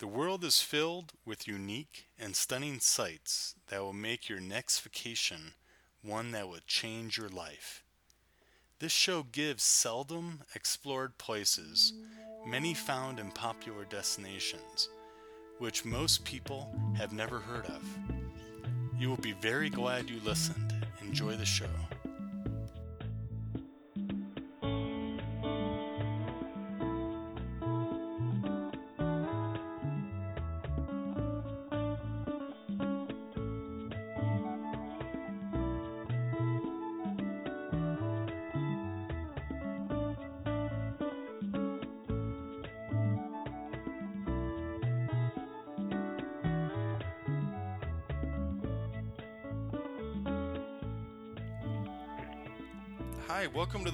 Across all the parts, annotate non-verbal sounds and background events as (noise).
The world is filled with unique and stunning sights that will make your next vacation one that will change your life. This show gives seldom explored places, many found in popular destinations, which most people have never heard of. You will be very glad you listened. Enjoy the show.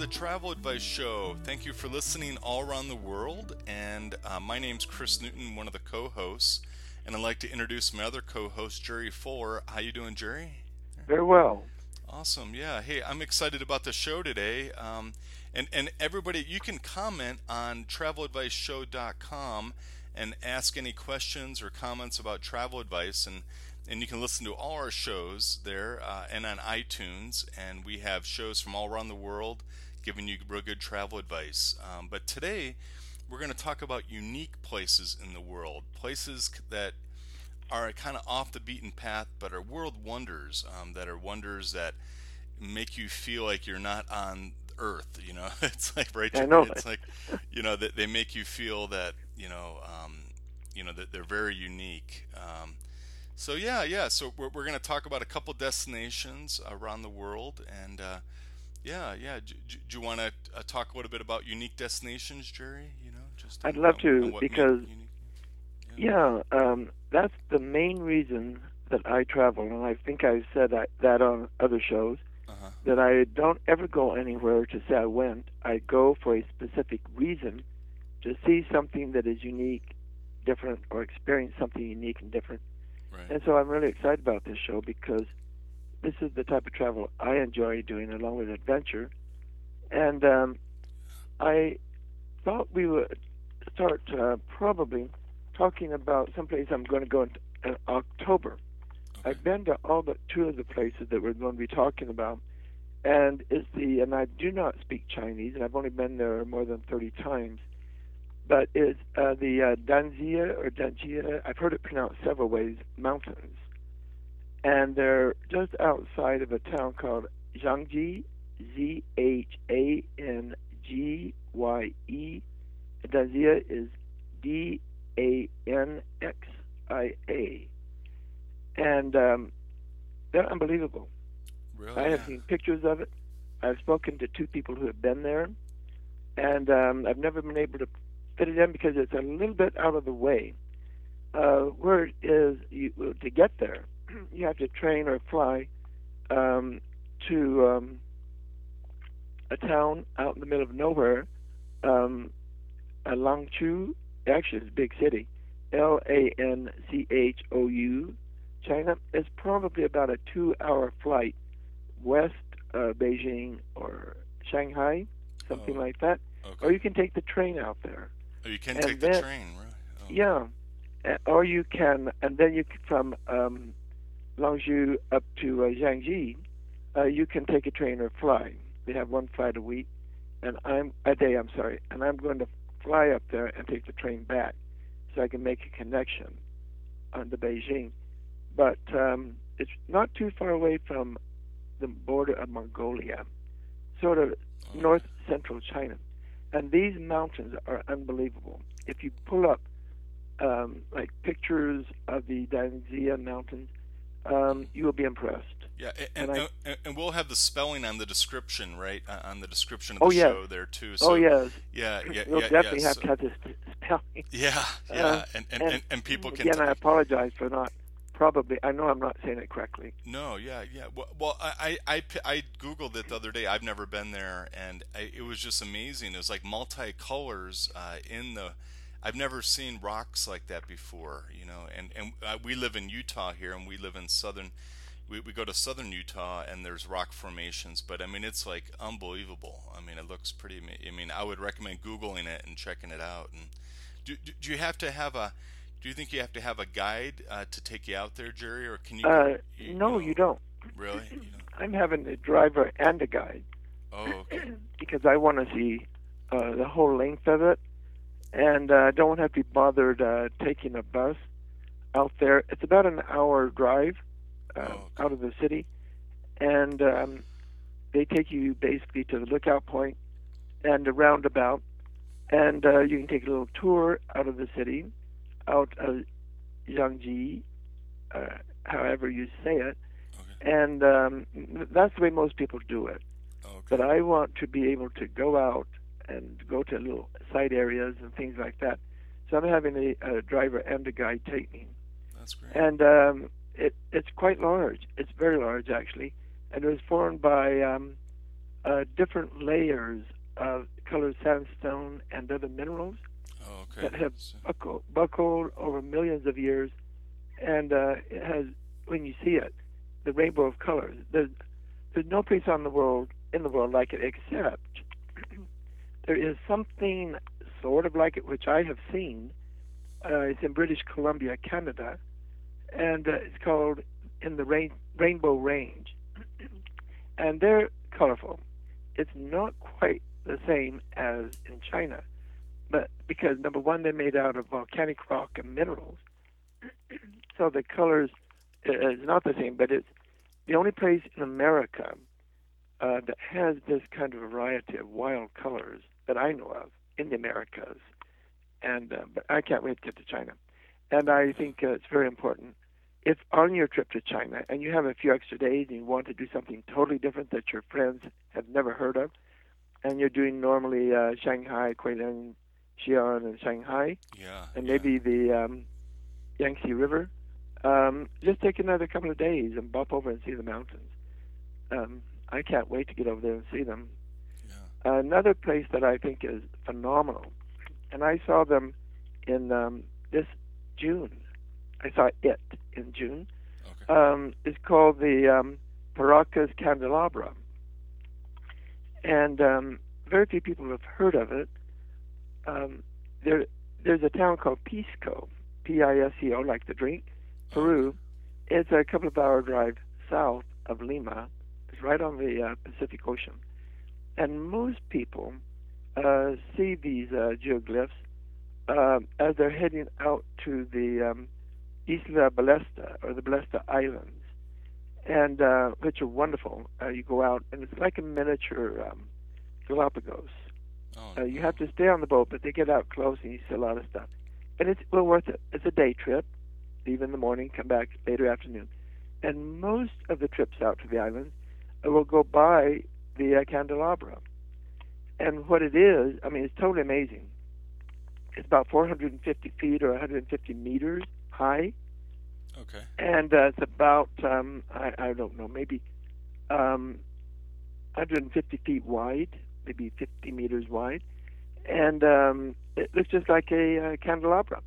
The Travel Advice Show. Thank you for listening all around the world. And uh, my name's Chris Newton, one of the co-hosts, and I'd like to introduce my other co-host, Jerry Fuller. How you doing, Jerry? Very well. Awesome. Yeah. Hey, I'm excited about the show today. Um, and and everybody, you can comment on traveladviceshow.com and ask any questions or comments about travel advice and and you can listen to all our shows there uh, and on iTunes. And we have shows from all around the world giving you real good travel advice. Um, but today, we're going to talk about unique places in the world, places that are kind of off the beaten path, but are world wonders. Um, that are wonders that make you feel like you're not on Earth. You know, (laughs) it's like right. I know. It's like you know that they make you feel that you know. Um, you know that they're very unique. Um, so yeah, yeah. So we're, we're going to talk about a couple destinations around the world, and uh, yeah, yeah. Do, do you want to uh, talk a little bit about unique destinations, Jerry? You know, just I'd love to because yeah, yeah um, that's the main reason that I travel, and I think I've said that, that on other shows. Uh-huh. That I don't ever go anywhere to say I went. I go for a specific reason to see something that is unique, different, or experience something unique and different. Right. And so I'm really excited about this show because this is the type of travel I enjoy doing along with adventure. And um, I thought we would start uh, probably talking about someplace I'm going to go in, in October. Okay. I've been to all but two of the places that we're going to be talking about. And it's the and I do not speak Chinese, and I've only been there more than 30 times but it's uh, the uh, Danzia or Danjia. I've heard it pronounced several ways. Mountains, and they're just outside of a town called Zhangji, Z H A N G Y E. Danzia is D A N X I A, and um, they're unbelievable. Really? I have seen pictures of it. I've spoken to two people who have been there, and um, I've never been able to fit it in because it's a little bit out of the way. Uh, where it is you, to get there, (clears throat) you have to train or fly um, to um, a town out in the middle of nowhere, um, uh, Langchou. Actually, it's a big city. L A N C H O U. China is probably about a two-hour flight west uh, Beijing or Shanghai, something Oh. like that. Okay. Or you can take the train out there. Oh, you can and take the train, really? Oh. Yeah, or you can, and then you can, from um, Langzhou up to uh, Jiangxi, uh, you can take a train or fly. They have one flight a week, and I'm a day. I'm sorry, and I'm going to fly up there and take the train back, so I can make a connection on to Beijing. But um, it's not too far away from the border of Mongolia, sort of north central China. And these mountains are unbelievable. If you pull up um, like pictures of the Danzia mountains, um, you will be impressed. Yeah, and, And I- and, and we'll have the spelling on the description, right? Uh, On the description of Oh, the yeah. show there too. So, oh yes, yeah, (laughs) yeah, you'll yeah, definitely yeah, have so- to have this (laughs) spelling. Yeah, yeah, Uh, and, and, and and, people can. Again, I apologize for not probably. I know I'm not saying it correctly. no, yeah, yeah. Well, well I googled it the other day. I've never been there, and I, it was just amazing. It was like multicolors uh, in the. I've never seen rocks like that before, you know. And and uh, we live in Utah here, and we live in southern. We, we go to southern Utah, and there's rock formations, but I mean it's like unbelievable. I mean it looks pretty. I mean I would recommend googling it and checking it out. And do, do, do you have to have a Do you think you have to have a guide uh, to take you out there, Jerry, or can you? Uh, you no, know, you don't. Really? You (clears throat) don't? I'm having a driver and a guide Oh, okay. (clears throat) because I want to see uh, the whole length of it, and uh, don't have to be bothered uh, taking a bus out there. It's about an hour drive uh, Oh, okay. out of the city, and um, they take you basically to the lookout point and a roundabout, and uh, you can take a little tour out of the city, out of Yangji, uh, however you say it, Okay. and um, that's the way most people do it. Okay. But I want to be able to go out and go to little side areas and things like that. So I'm having a, a driver and a guide take me, That's great. and um, it, it's quite large. It's very large actually, and it was formed by um, uh, different layers of colored sandstone and other minerals Oh, okay. that have buckled, buckled over millions of years, and uh, it has, when you see it, the rainbow of colors. There's, there's no place on the world in the world like it, except there is something sort of like it, which I have seen. Uh, it's in British Columbia, Canada, and uh, it's called in the rain, Rainbow Range, (clears throat) and they're colorful. It's not quite the same as in China but because number one they're made out of volcanic rock and minerals (clears throat) so the colors uh, is not the same but it's the only place in america uh, that has this kind of variety of wild colors that i know of in the americas and uh, but i can't wait to get to china and i think uh, it's very important if on your trip to china and you have a few extra days and you want to do something totally different that your friends have never heard of and you're doing normally uh, shanghai guilin Xi'an and Shanghai, yeah. and yeah. maybe the um, Yangtze River. Um, just take another couple of days and bop over and see the mountains. Um, I can't wait to get over there and see them. Another place that I think is phenomenal, and I saw them in um, this June. I saw it in June. Okay. Um, it's called the um, Paracas Candelabra, and um, very few people have heard of it. Um, there, there's a town called Pisco, P-I-S-C-O, like the drink, Peru. It's a couple of hour drive south of Lima. It's right on the uh, Pacific Ocean, and most people uh, see these uh, geoglyphs uh, as they're heading out to the um, Isla Ballestas or the Ballestas Islands, and uh, which are wonderful. Uh, you go out, and it's like a miniature um, Galapagos. Oh, Uh, you have to stay on the boat, but they get out close and you see a lot of stuff. And it's well worth it. It's a day trip. Leave in the morning, come back later afternoon. And most of the trips out to the islands will go by the uh, Candelabra. And what it is, I mean, it's totally amazing. It's about 450 feet or 150 meters high, Okay. and uh, it's about um, I, I don't know, maybe um, 150 feet wide, maybe 50 meters wide, and um, it looks just like a uh, candelabra.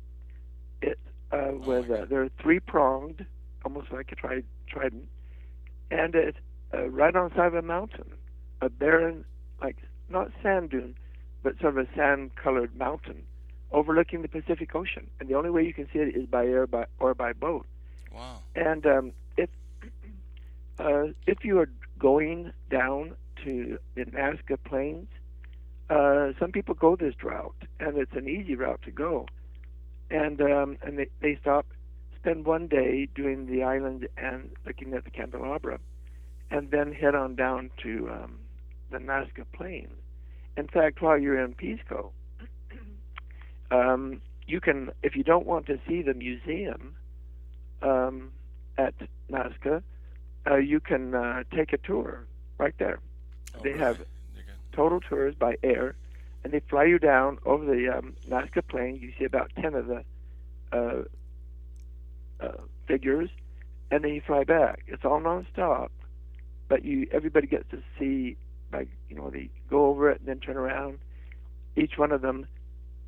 It uh, with my uh, they're three pronged, almost like a tri- trident, and it's uh, right on the side of a mountain, a barren, like not sand dune, but sort of a sand colored mountain overlooking the Pacific Ocean. And the only way you can see it is by air by, or by boat. Wow. And um, if (clears throat) uh, if you are going down to the Nazca Plains, uh, some people go this route, and it's an easy route to go. And um, and they, they stop, spend one day doing the island and looking at the candelabra, and then head on down to um, the Nazca Plain. In fact, while you're in Pisco, (clears throat) um, you can, if you don't want to see the museum um, at Nazca, uh, you can uh, take a tour right there. Oh, They really? have- Total tours by air, and they fly you down over the um, Nazca Plain. You see about ten of the uh, uh, figures, and then you fly back. It's all nonstop, but you everybody gets to see like you know they go over it and then turn around, each one of them,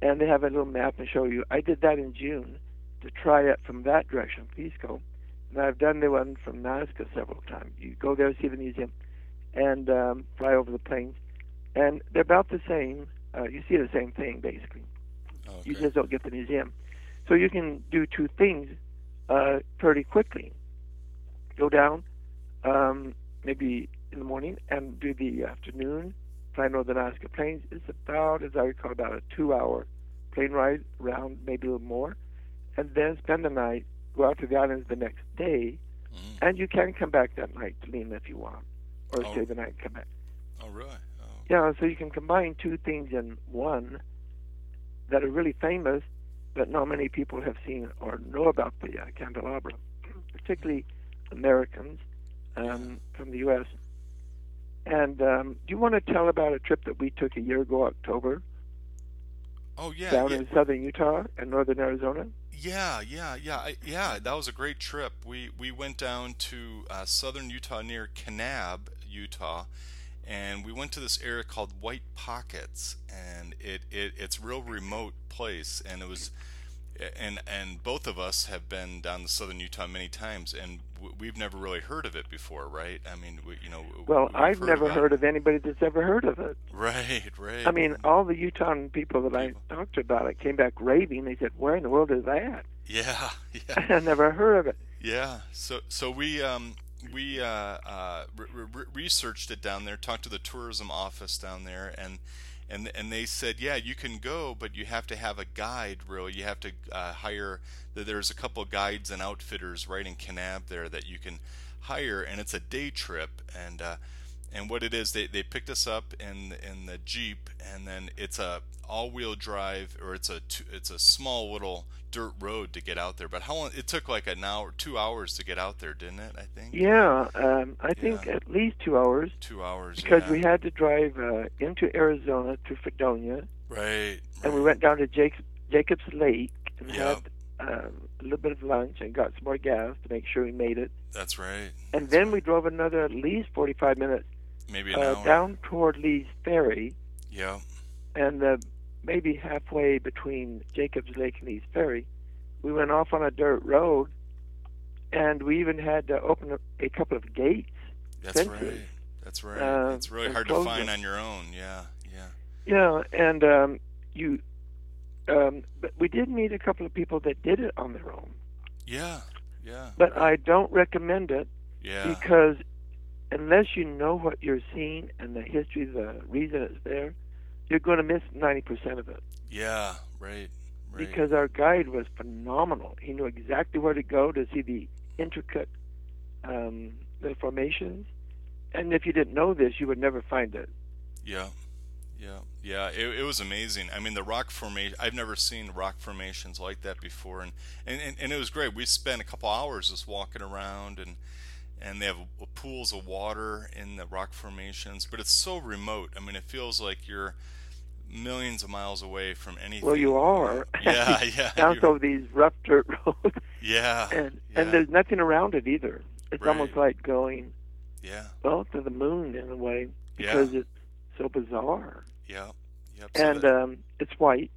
and they have a little map and show you. I did that in June to try it from that direction, Pisco, and I've done the one from Nazca several times. You go there, see the museum, and um, fly over the plains, and they're about the same. Uh, you see the same thing basically. oh, You just don't get the museum. So you can do two things uh, pretty quickly. Go down, um, maybe in the morning, and do the afternoon. Fly Northern Nazca Plains. It's about, as I recall, about a two-hour plane ride around, maybe a little more, and then spend the night. Go out to the islands the next day, Mm. and you can come back that night to Lima if you want, or Oh. stay the night and come back. Oh, really? Oh, Yeah, so you can combine two things in one that are really famous, but not many people have seen or know about the uh, candelabra, particularly Americans um, from the U.S. And um, do you want to tell about a trip that we took a year ago, October, oh yeah. down yeah. in southern Utah and northern Arizona? Yeah, yeah, yeah, I, yeah. That was a great trip. We we went down to uh, southern Utah near Kanab, Utah, and we went to this area called White Pockets, and it, it it's real remote place, and it was, and and both of us have been down to southern Utah many times, and w- we've never really heard of it before, right? I mean, we, you know. Well, I've never about heard it. of anybody that's ever heard of it. Right, right. I mean, all the Utah people that I talked to about it came back raving. They said, "Where in the world is that?" yeah, (laughs) yeah. (laughs) I never heard of it. Yeah. So so we um we uh, uh, re- re- researched it down there, talked to the tourism office down there, and and and they said, yeah, you can go, but you have to have a guide. Really, you have to uh, hire. There's a couple guides and outfitters right in Kanab there that you can hire, and it's a day trip. And uh, and what it is, they, they picked us up in in the jeep, and then it's a all-wheel drive, or it's a two, it's a small little dirt road to get out there. But how long? It took like an hour, two hours to get out there, didn't it? I think. Yeah, um, I think Yeah. at least two hours Two hours. because yeah. we had to drive uh, into Arizona to Fredonia, right. and we went down to Jacobs, Jacobs Lake and Yep. had um, a little bit of lunch and got some more gas to make sure we made it. That's right. And then we drove another at least 45 minutes Maybe an uh, hour. down toward Lee's Ferry, Yeah. and uh, maybe halfway between Jacobs Lake and Lee's Ferry, we went off on a dirt road, and we even had to open a, a couple of gates. That's Fences. right. That's right. Uh, it's really hard to find them. on your own. Yeah. Yeah. Yeah, and um, you, um, but we did meet a couple of people that did it on their own. Yeah. Yeah. But I don't recommend it Yeah. because unless you know what you're seeing and the history, the reason it's there, you're going to miss 90% of it. Yeah. Right. Right. Because our guide was phenomenal. He knew exactly where to go to see the intricate um, the formations. And if you didn't know this, you would never find it. Yeah, yeah, yeah. It, it was amazing. I mean, the rock formation. I've never seen rock formations like that before, and, and, and, and it was great. We spent a couple hours just walking around, and and they have pools of water in the rock formations, but it's so remote. I mean, it feels like you're millions of miles away from anything. Well, you are. (laughs) Yeah, yeah, (laughs) Down you're- these rough dirt roads. yeah, and yeah, and there's nothing around it either. It's Right. almost like going yeah, well to the moon in a way yeah, because it's so bizarre. yeah, yep. so and that- um, it's white,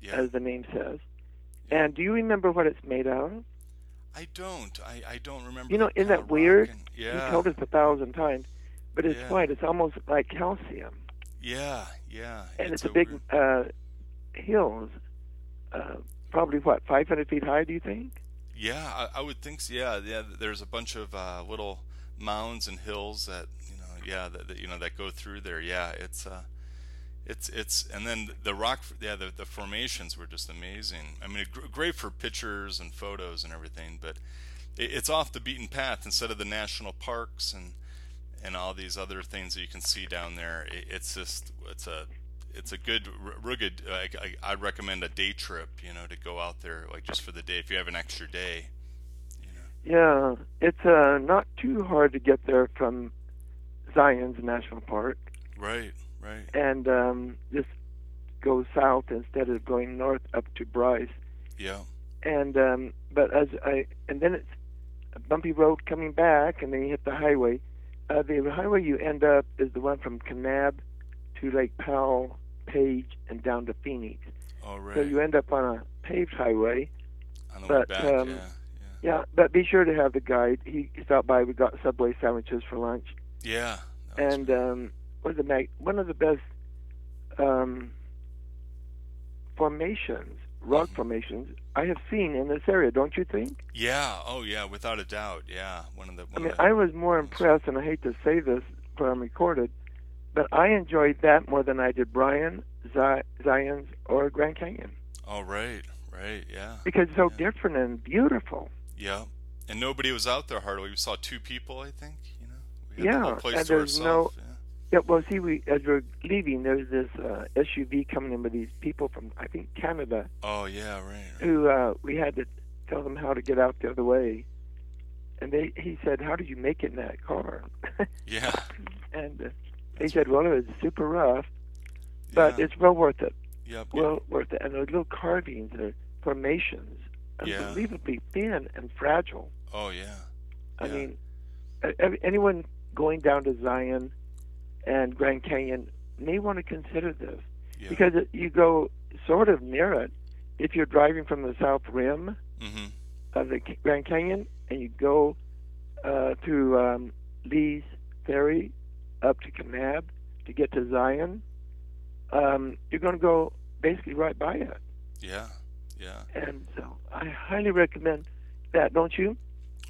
yeah, as the name says. Yeah. And do you remember what it's made out of? I don't. I, I don't remember. You know, isn't that weird? and- yeah. You told us a thousand times, but it's Yeah. white. It's almost like calcium, Yeah, yeah. and it's, a big uh, hills. Uh, probably what 500 feet high? Do you think? Yeah, I, I would think so. Yeah, yeah. There's a bunch of uh, little mounds and hills that you know, yeah, that, that you know that go through there. Yeah, it's uh, it's it's, and then the rock, yeah, the the formations were just amazing. I mean, great for pictures and photos and everything, but it, it's off the beaten path instead of the national parks and and all these other things that you can see down there. It, it's just it's a it's a good rugged. I, I, I'd recommend a day trip, you know, to go out there like just for the day if you have an extra day. You know. Yeah, it's uh, not too hard to get there from Zion's National Park, Right, right. and um, just go south instead of going north up to Bryce. Yeah, And um, but as I and then it's a bumpy road coming back, and then you hit the highway. Uh, the highway you end up is the one from Kanab to Lake Powell, Page, and down to Phoenix. all right. So you end up on a paved highway. On the but, way back, um, yeah, Yeah, but be sure to have the guide. He stopped by. We got Subway sandwiches for lunch, yeah, yeah. and um, one of the mag- one of the best um, formations rock Mhm. formations I have seen in this area. Don't you think? Yeah. Oh, yeah. Without a doubt. Yeah. One of the. One I mean, the, I was more impressed, and I hate to say this but I'm recorded, but I enjoyed that more than I did Brian, Zi- Zion's, or Grand Canyon Oh, right. Right. Yeah. because it's so Yeah. different and beautiful. Yeah. And nobody was out there hardly. We saw two people, I think. You know. We had Yeah, place and to there's ourselves. Yeah. Yeah, well, see, we as we're leaving, there's this uh, SUV coming in with these people from I think Canada Oh, yeah. Right. right. who uh, we had to tell them how to get out the other way, and they he said, "How did you make it in that car?" (laughs) Yeah. and uh, they said, "Well, it was super rough, but yeah. it's well worth it. Yep. Well worth it." And those little carvings or formations, Yeah. unbelievably thin and fragile. Oh, yeah. I Yeah. mean, anyone going down to Zion and Grand Canyon may want to consider this Yeah. because you go sort of near it if you're driving from the south rim Mm-hmm. of the Grand Canyon and you go uh, through um, Lee's Ferry up to Kanab to get to Zion. Um, you're going to go basically right by it, Yeah. Yeah. and so I highly recommend that. Don't you?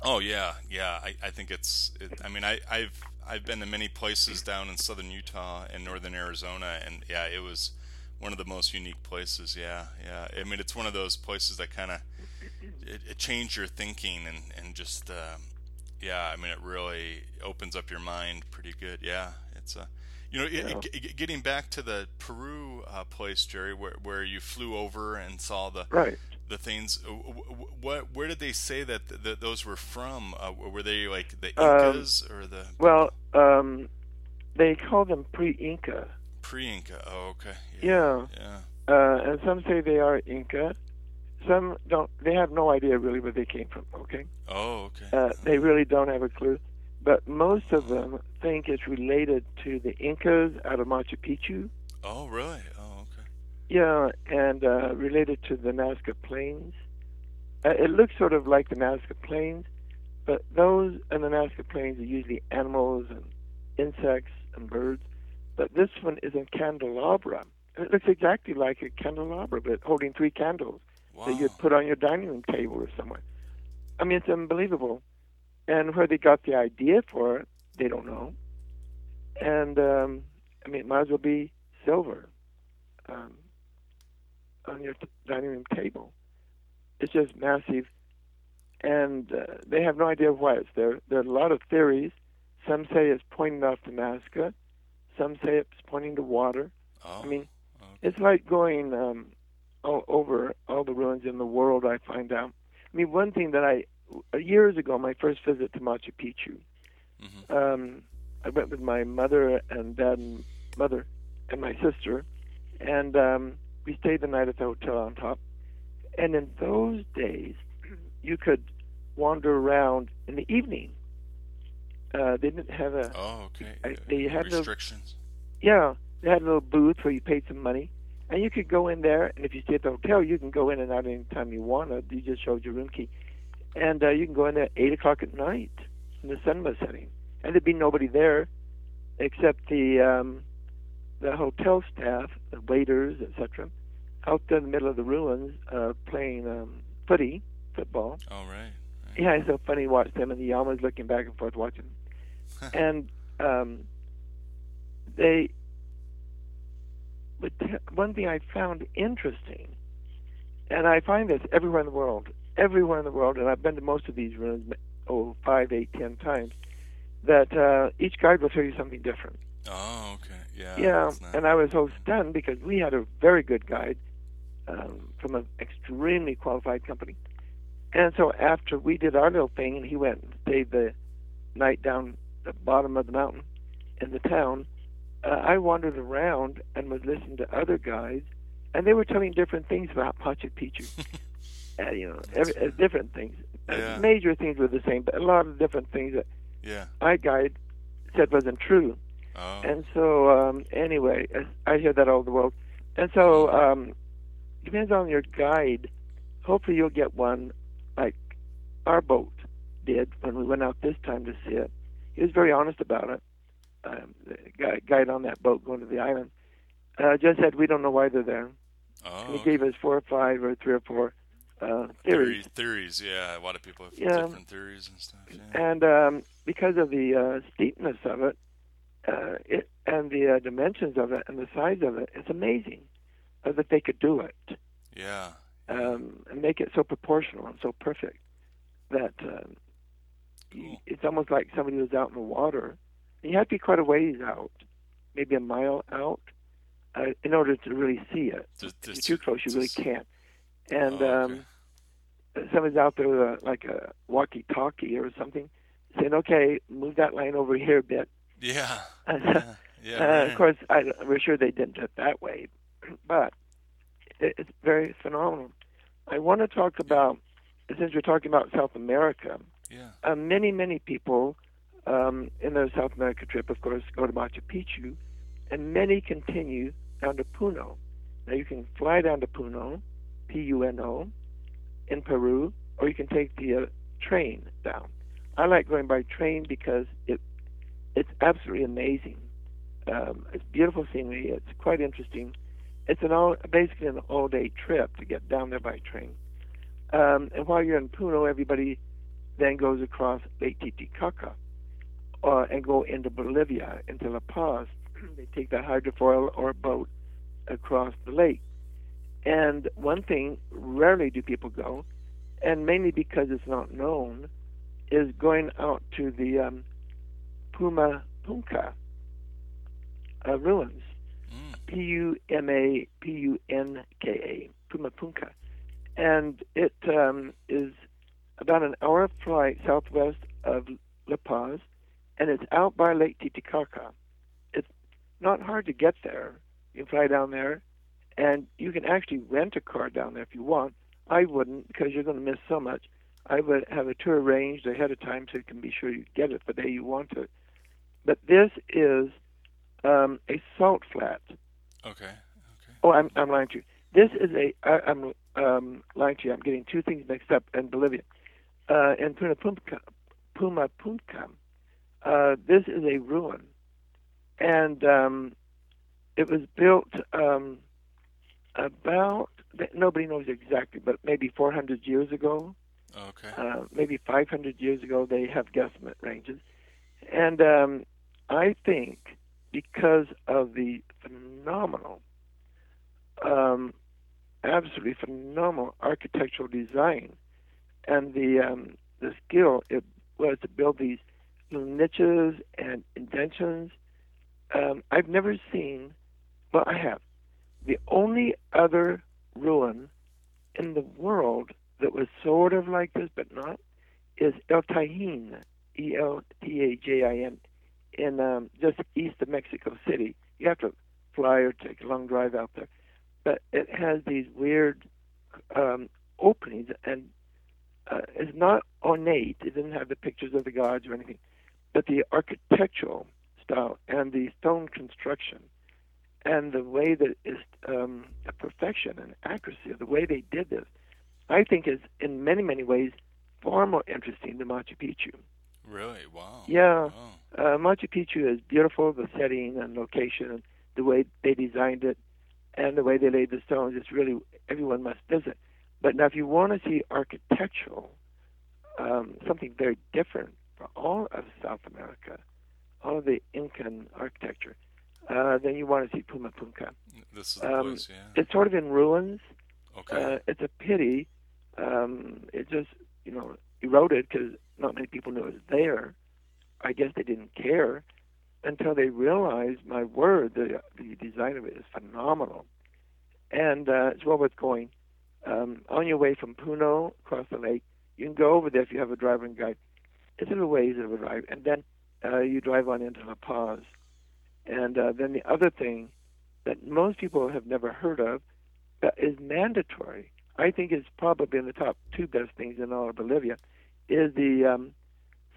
Oh yeah, yeah. I, I think it's. It, I mean, I, I've I've been to many places down in southern Utah and northern Arizona, and yeah, it was one of the most unique places. Yeah, yeah. I mean, it's one of those places that kind of it, it changed your thinking and and just um, yeah. I mean, it really opens up your mind pretty good. Yeah, it's a. You know, Yeah. it, it, getting back to the Peru uh, place, Jerry, where where you flew over and saw the Right. The things uh, what where did they say that th- that those were from uh, were they like the Um, incas or the Well, um, they call them pre-Inca. pre-inca oh okay Yeah. yeah Uh, and some say they are Inca. Some don't. They have no idea really where they came from. Okay. oh okay Uh, they really don't have a clue. But most of them think it's related to the Incas out of Machu Picchu. oh really oh Yeah, and uh, related to the Nazca Plains. Uh, it looks sort of like the Nazca Plains, but those in the Nazca Plains are usually animals and insects and birds. But this one is a candelabra. And it looks exactly like a candelabra, but holding three candles wow that you'd put on your dining room table or somewhere. I mean, it's unbelievable. And where they got the idea for it, they don't know. And um, I mean, it might as well be silver um, on your t- dining room table. It's just massive, and uh, they have no idea why it's there. There are a lot of theories. Some say it's pointing off to Nazca. Some say it's pointing to water. oh, I mean, okay. it's like going um, all over all the ruins in the world. I find out. I mean, one thing that I years ago, my first visit to Machu Picchu, Mhm. um, I went with my mother and dad and mother and my sister, and um, we stayed the night at the hotel on top. And in those days, (clears throat) you could wander around in the evening. Uh, they didn't have a oh okay I- they had restrictions yeah, they had a little booth where you paid some money, and you could go in there. And if you stay at the hotel, you can go in and out anytime you wanted. You just showed your room key, and uh, you can go in there at eight o'clock at night when the sun was setting, and there'd be nobody there except the um, the hotel staff, the waiters, etc., out there in the middle of the ruins uh, playing um, footy, football. oh right, right. Yeah, it's so funny to watch them and the Yamas looking back and forth watching. (laughs) and um, they, but one thing I found interesting, and I find this everywhere in the world, everywhere in the world, and I've been to most of these rooms, oh, five, eight, ten times, that uh, each guide will tell you something different. Oh okay yeah Yeah, not- and I was so stunned because we had a very good guide um, from an extremely qualified company. And so after we did our little thing, and he went and stayed the night down the bottom of the mountain in the town, uh, I wandered around and was listening to other guides, and they were telling different things about Machu Picchu. (laughs) uh, you know, every, uh, different things. Uh, Yeah. major things were the same, but a lot of different things that yeah my guide said wasn't true. Oh And so, um, anyway, I I hear that all the world. And so, um, depends on your guide. Hopefully, you'll get one like our boat did when we went out this time to see it. He was very honest about it. Um, the guy, guide on that boat going to the island uh, just said, "We don't know why they're there." Oh, and he gave us four or five or three or four uh, theories. Theories, yeah. A lot of people have Yeah. different theories and stuff. Yeah. And um, because of the uh, steepness of it, uh, it and the uh, dimensions of it and the size of it, it's amazing uh, that they could do it yeah. um, and make it so proportional and so perfect that um, Cool. it's almost like somebody was out in the water. And you have to be quite a ways out, maybe a mile out, uh, in order to really see it. Just, If you're too close, you really can't. And Oh, okay. um, somebody's out there with a, like a walkie-talkie or something, saying, "Okay, move that line over here a bit." (laughs) yeah. Uh, Yeah. yeah uh. Of course, I, we're sure they didn't do it that way, but it, it's very phenomenal. I want to talk about, since we're talking about South America, Yeah. uh, many, many people um, in their South America trip, of course, go to Machu Picchu, and many continue down to Puno. Now, you can fly down to Puno, P U N O, in Peru, or you can take the uh, train down. I like going by train because it it's absolutely amazing. Um, it's beautiful scenery. It's quite interesting. It's an all basically an all day trip to get down there by train. Um, and while you're in Puno, everybody then goes across Lake Titicaca uh, and go into Bolivia, into La Paz. (clears throat) they take the hydrofoil or boat across the lake. And one thing, rarely do people go, and mainly because it's not known, is going out to the um, Puma Punka uh, ruins. Mm. P U M A P U N K A, Puma Punka. And it um, is about an hour flight southwest of La Paz, and it's out by Lake Titicaca. It's not hard to get there. You can fly down there, and you can actually rent a car down there if you want. I wouldn't because you're going to miss so much. I would have a tour arranged ahead of time so you can be sure you get it the day you want it. But this is um, a salt flat. Okay. Okay. Oh, I'm, I'm lying to you. This is a. I, I'm um, lying to you. I'm getting two things mixed up in Bolivia. Uh, in Puna Punca, Puma Punka, uh, this is a ruin, and um, it was built um, about nobody knows exactly, but maybe 400 years ago, Okay. uh, maybe 500 years ago. They have guesstimate ranges, and um, I think because of the phenomenal, um, absolutely phenomenal architectural design and the um, the skill it was to build these little niches and indentions. Um, I've never seen, well, I have. The only other ruin in the world that was sort of like this but not is El Tajin, E L T A J I N, in um, just east of Mexico City. You have to fly or take a long drive out there, but it has these weird um, openings and uh, it's not ornate. It didn't have the pictures of the gods or anything, but the architectural style and the stone construction and the way that is um, the perfection and accuracy of the way they did this, I think is in many many ways far more interesting than Machu Picchu. Really? Wow. Yeah. Wow. Uh, Machu Picchu is beautiful, the setting and location, and the way they designed it, and the way they laid the stones. It's really everyone must visit. But now, if you want to see architectural, um, something very different for all of South America, all of the Incan architecture, uh, then you want to see Puma Punka. This is the Um, place. Yeah. It's sort of in ruins. Okay. Uh, it's a pity. Um, it just, you know, eroded because not many people knew it was there. I guess they didn't care until they realized, my word, the, the design of it is phenomenal. And uh, it's well worth going. Um, on your way from Puno across the lake, you can go over there if you have a driver and guide. It's a little ways of a drive. And then uh, you drive on into La Paz. And uh, then the other thing that most people have never heard of that is mandatory, I think is probably in the top two best things in all of Bolivia, is the um,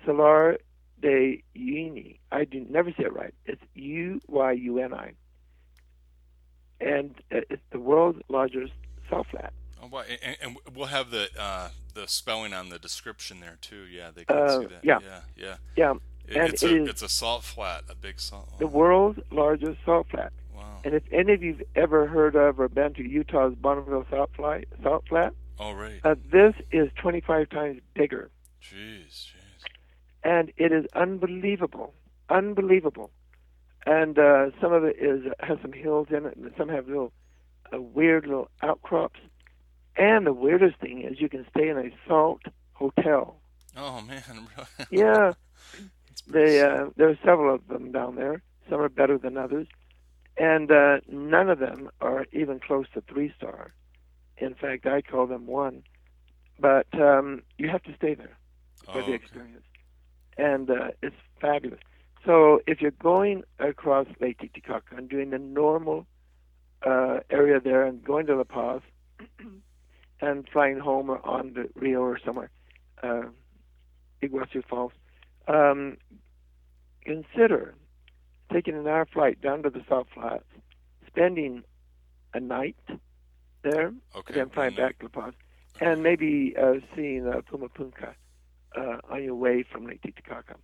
Salar de Uyuni. I do never say it right. It's U Y U N I, and uh, it's the world's largest salt flat. Oh, wow. And, and we'll have the uh, the spelling on the description there too. Yeah, they can Uh, see that. yeah. Yeah. Yeah. Yeah, It- And it's it a it's a salt flat, a big salt. the wow. world's largest salt flat. Wow. And if any of you've ever heard of or been to Utah's Bonneville Salt, Fly, Salt Flat, Oh, right. uh, this is 25 times bigger. Jeez, jeez. And it is unbelievable, unbelievable. And uh, some of it is has some hills in it, and some have little uh, weird little outcrops. And the weirdest thing is you can stay in a salt hotel. Oh man. (laughs) Yeah, (laughs) they uh, there are several of them down there. Some are better than others, and uh, none of them are even close to three star. In fact, I call them one. But um, you have to stay there. for Oh, the okay. And uh, it's fabulous. So if you're going across Lake Titicaca and doing the normal uh, area there and going to La Paz (clears throat) and flying home or on the Rio or somewhere, uh, Iguazu Falls, um, consider taking an hour flight down to the Salt Flats, spending a night there, Okay. then flying back to La Paz, and maybe uh, seeing uh, Pumapunka uh, on your way from Lake Titicaca.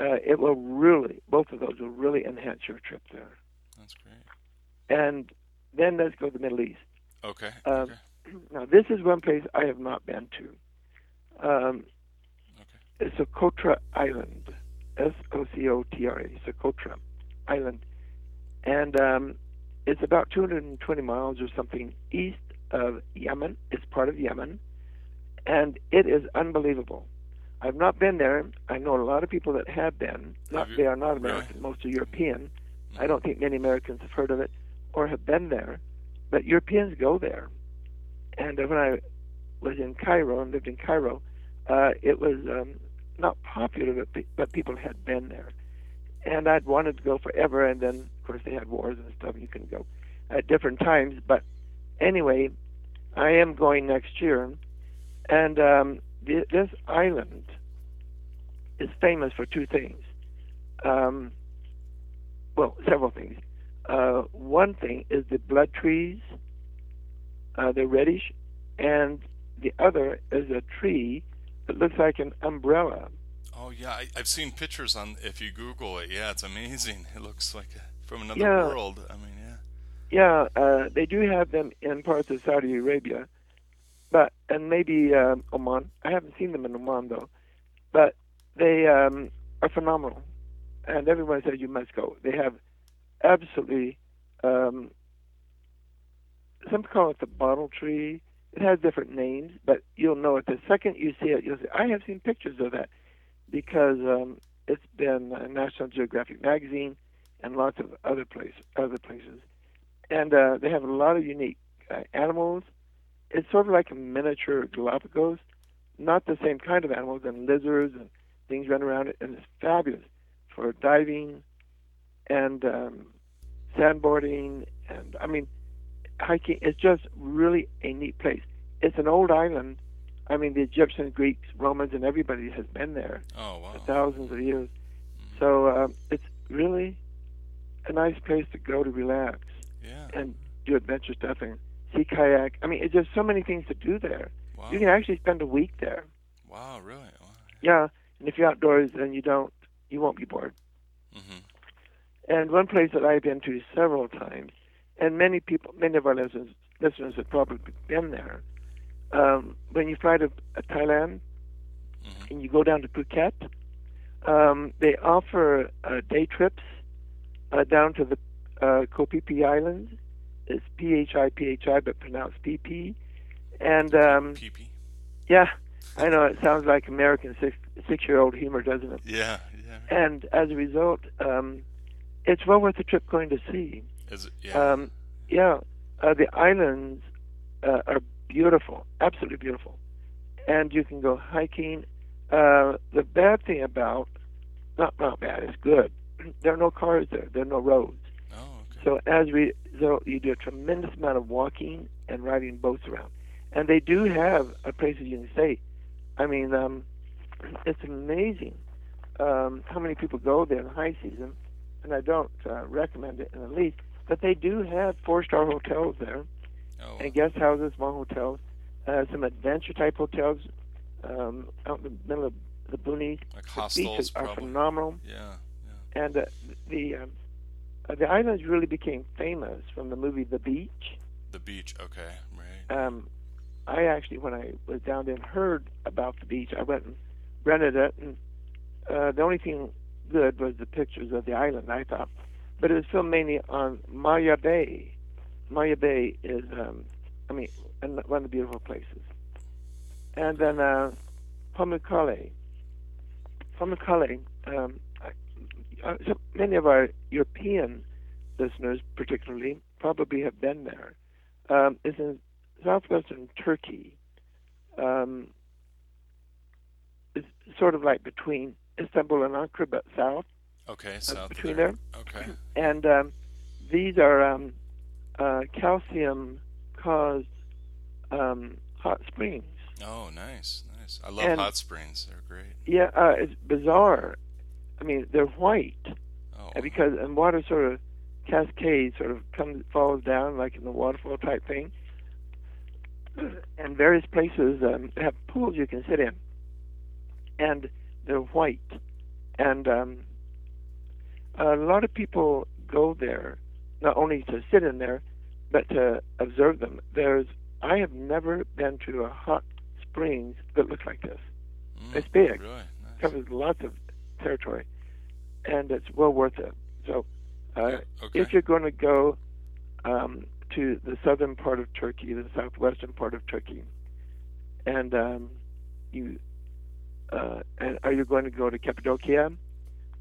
Uh, it will really, both of those will really enhance your trip there. That's great. And then let's go to the Middle East. Okay. Um, okay. (clears throat) Now, this is one place I have not been to. Um, Okay. it's Socotra Island, S O C O T R A, Socotra Island, and um, it's about 220 miles or something east of Yemen. It's part of Yemen, and it is unbelievable. I've not been there. I know a lot of people that have been. Not Have they are not Really? American. Most are European. I Mhm. don't think many Americans have heard of it or have been there, but Europeans go there. And uh, when I was in Cairo and lived in Cairo, uh, it was um, not popular, but, pe- but people had been there. And I'd wanted to go forever, and then, of course, they had wars and stuff. You can go at different times. But anyway, I am going next year, and um, this island is famous for two things. Um, well, several things. Uh, one thing is the blood trees, uh, they're reddish, and the other is a tree that looks like an umbrella. Oh yeah, I, I've seen pictures on. If you Google it, yeah, it's amazing. It looks like a, from another Yeah. world. I mean, yeah. Yeah, uh, they do have them in parts of Saudi Arabia, but and maybe um, Oman. I haven't seen them in Oman though, but they um, are phenomenal, and everyone says you must go. They have absolutely. Um, some call it the bottle tree. It has different names, but you'll know it the second you see it. You'll say, "I have seen pictures of that," because um, it's been uh, National Geographic magazine and lots of other place other places and uh, they have a lot of unique uh, animals. It's sort of like a miniature Galapagos, not the same kind of animals and lizards and things run around it, and it's fabulous for diving and um, sandboarding and I mean hiking. It's just really a neat place. It's an old island. I mean, the Egyptians, Greeks, Romans, and everybody has been there Oh wow. for thousands of years. So um, it's really a nice place to go to relax Yeah. and do adventure stuff and sea kayak. I mean, just so many things to do there. Wow. You can actually spend a week there. Wow. Really. Wow. Yeah, and if you're outdoors, then you don't, you won't be bored. hmm And one place that I've been to several times, and many people, many of our listeners, listeners have probably been there. Um, when you fly to uh, Thailand hmm and you go down to Phuket, um, they offer uh, day trips uh, down to the uh, Koh Phi Phi Islands. It's P H I P H I, but pronounced P P. And um, pee. yeah, I know it sounds like American six six year old humor, doesn't it? Yeah. Yeah. And as a result, um, it's well worth the trip going to see. Is it? Yeah. Um, yeah, uh, the islands uh, are beautiful, absolutely beautiful, and you can go hiking. Uh, the bad thing about, not not bad, it's good. (clears throat) There are no cars there. There are no roads. So as we, so you do a tremendous amount of walking and riding boats around, and they do have uh, places you can stay. I mean, um, it's amazing um, how many people go there in high season, and I don't uh, recommend it in the least. But they do have four-star hotels there, Oh. and guest houses, small hotels, uh, some adventure type hotels um, out in the middle of the boonies. like The hostels, beaches are phenomenal Yeah. Yeah. and uh, the um, uh, the islands really became famous from the movie The Beach. The beach. Okay. Right. Um, I actually, when I was down there and heard about the beach, I went and rented it, and uh, the only thing good was the pictures of the island. I thought, but it was filmed mainly on Maya Bay. Maya Bay is, um, I mean, one of the beautiful places. And then uh, Pamukkale. Pamukkale. Um, uh, so many of our European listeners, particularly, probably have been there. Um, it's in southwestern Turkey. Um, it's sort of like between Istanbul and Ankara, but south. Okay, south between there. there. Okay. (clears throat) And um, these are um, uh, calcium caused um, hot springs. Oh, nice, nice. I love And- hot springs. They're great. Yeah, uh, it's bizarre. I mean, they're white Oh, and because and water sort of cascades, sort of comes falls down like in the waterfall type thing. (clears throat) And various places um, have pools you can sit in, and they're white. And um, a lot of people go there not only to sit in there, but to observe them. There's I have never been to a hot springs that looks like this. mm, it's big. Really nice. covers lots of territory, and it's well worth it. So, uh, Yeah, okay. if you're going to go um, to the southern part of Turkey, the southwestern part of Turkey, and um, you uh, and are you going to go to Cappadocia?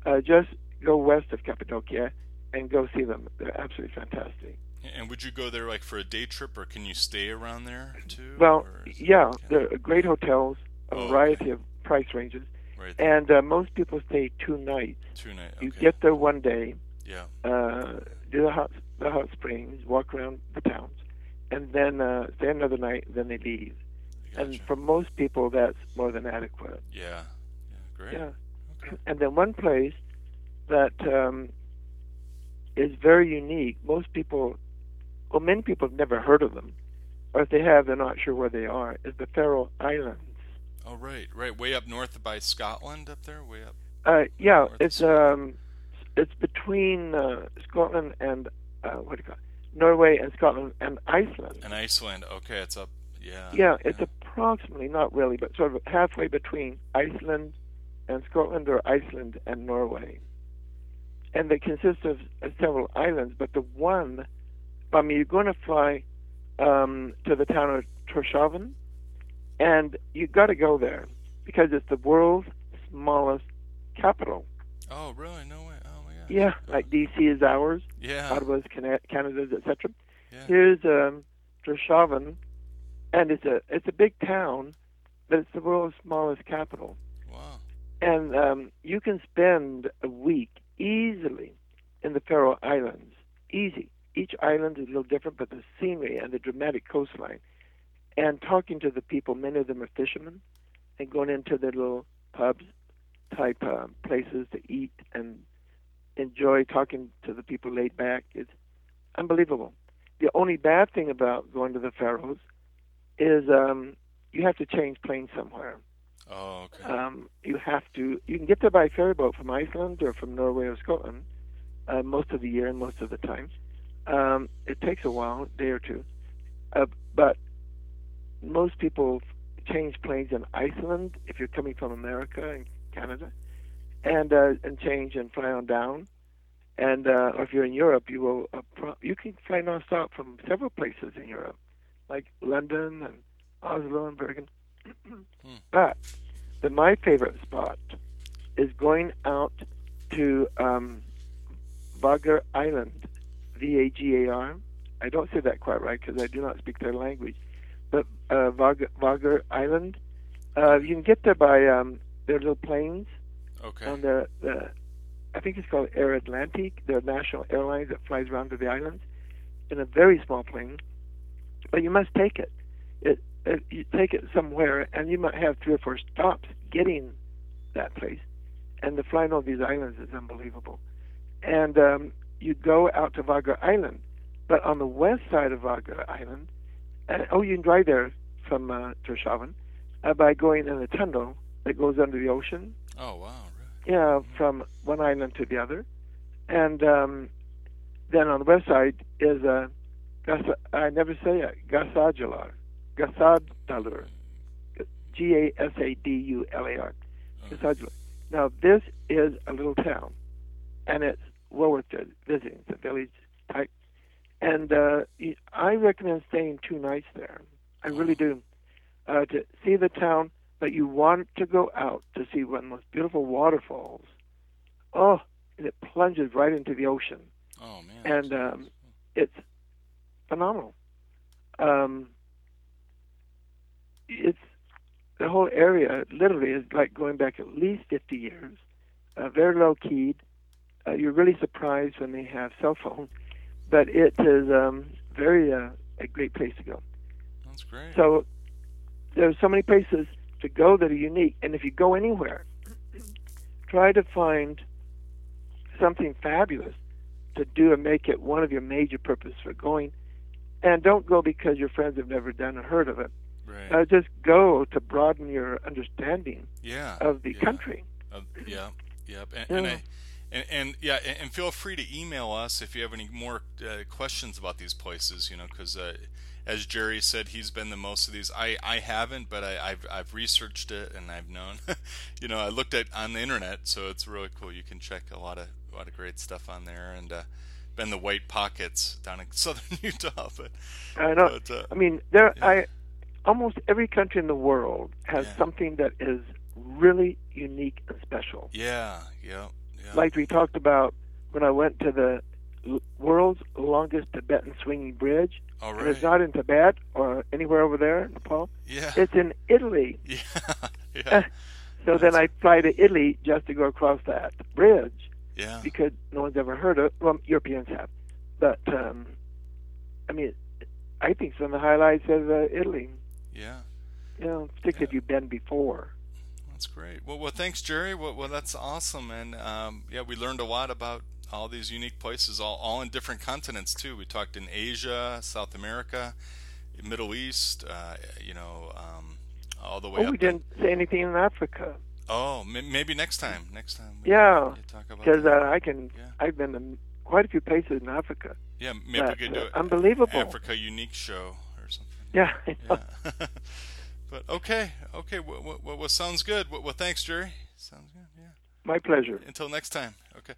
Uh, just go west of Cappadocia and go see them. They're absolutely fantastic. And would you go there like for a day trip, or can you stay around there too? Well, or is it- yeah, there are great hotels, a Oh, okay. variety of price ranges, Right. and uh, most people stay two nights. Two night. You get there one day, Yeah. uh, do the hot the hot springs, walk around the towns, and then uh, stay another night. Then they leave. Gotcha. And for most people, that's more than adequate. yeah. Yeah. Great. Yeah. Okay. And then one place that um, is very unique. Most people, well, many people have never heard of them, or if they have, they're not sure where they are. Is the Faroe Islands? Oh, right. Right. Way up north by Scotland, up there. Way up. Uh, yeah, North it's um, it's between uh, Scotland and uh, what do you call it? Norway and Scotland and Iceland. And Iceland. Okay, it's up. Yeah. Yeah, it's approximately, not really, but sort of halfway between Iceland and Scotland or Iceland and Norway. And they consist of uh, several islands, but the one, I mean, you're going to fly um, to the town of Torshavn, and you got to go there because it's the world's smallest capital. Oh, really? No way. Oh my gosh. Yeah, like DC is ours, Yeah. Ottawa's Cana- Canada's, etc. Yeah. Here's um, Torshavn, and it's a it's a big town, but it's the world's smallest capital. Wow. And um, you can spend a week easily in the Faroe Islands. Easy. Each island is a little different, but the scenery and the dramatic coastline. And talking to the people, many of them are fishermen, and going into their little pubs type uh, places to eat and enjoy talking to the people laid back. It's unbelievable. The only bad thing about going to the Faroes is um, you have to change planes somewhere. Oh, okay. Um, you have to. You can get there by ferry boat from Iceland or from Norway or Scotland uh, most of the year and most of the time. Um, it takes a while, a day or two, uh, but most people change planes in Iceland if you're coming from America and Canada, and uh, and change and fly on down. And uh, or if you're in Europe, you will uh, pro- you can fly nonstop from several places in Europe, like London and Oslo and Bergen. (clears throat) But the, my favorite spot is going out to um, Vagar Island, V-A-G-A-R. I don't say that quite right because I do not speak their language. But uh, Vagar, Island, uh, you can get there by um, their little planes Okay. on the, the I think it's called Air Atlantic, their national airlines that flies around to the islands in a very small plane. But you must take it. It, it you take it somewhere, and you might have three or four stops getting that place. And the flying over these islands is unbelievable. And um, you go out to Vagar Island, but on the west side of Vagar Island, and, oh, you can drive there from uh, Torshavn uh, by going in a tunnel that goes under the ocean oh, wow. Really? yeah, from one island to the other, and um, then on the west side is uh, Gas- I never say it, Gasadulur, Gasadulur, G A S A D U L A R, Gasadulur. Now this is a little town, and it's well worth visiting. It's a village type, and uh, I recommend staying two nights there. I really do uh, to see the town, but you want to go out to see one of the most beautiful waterfalls. Oh, and it plunges right into the ocean. Oh man! And um, it's phenomenal. Um, it's the whole area literally is like going back at least 50 years. Uh, very low keyed. Uh, you're really surprised when they have cell phones, but it is um, very uh, a great place to go. That's great. So there's so many places to go that are unique, and if you go anywhere, try to find something fabulous to do and make it one of your major purposes for going. And don't go because your friends have never done or heard of it. Right. Uh, just go to broaden your understanding yeah. of the yeah. country. Uh, yeah. Yep. And, Yeah. and, I, and, and yeah, and, and feel free to email us if you have any more uh, questions about these places. You know, because uh, as Jerry said, he's been to most of these. I, I haven't, but I, I've I've researched it and I've known. (laughs) you know, I looked at on the internet, so it's really cool. You can check a lot of a lot of great stuff on there and. Uh, been the white pockets down in (laughs) southern Utah, but (laughs) I know. But, uh, I mean, there. yeah. I almost every country in the world has Yeah. something that is really unique and special. yeah, yeah, yeah. Like we talked about when I went to the l- world's longest Tibetan swinging bridge. all And right. it's not in Tibet or anywhere over there in Nepal. yeah, It's in Italy. (laughs) yeah, yeah, So then I fly to Italy just to go across that bridge yeah. because no one's ever heard of. it. Well, Europeans have, but um, I mean, I think some of the highlights of uh, Italy. Yeah, You know, particularly if you've been before. That's great. Well, well, thanks, Jerry. Well, well that's awesome, and um, yeah, we learned a lot about all these unique places, all all in different continents too. We talked in Asia, South America, Middle East. Uh, you know, um, all the way Oh, up. we didn't say anything in Africa. oh, maybe next time. Next time. we- Yeah, talk about Because uh, I can. Yeah. I've been to quite a few places in Africa. yeah, maybe we could do uh, it. unbelievable. Africa Unique Show or something. Yeah. Yeah. (laughs) but okay, okay. Well, well, well, sounds good. Well, well, thanks, Jerry. Sounds good. Yeah. My pleasure. Until next time. Okay.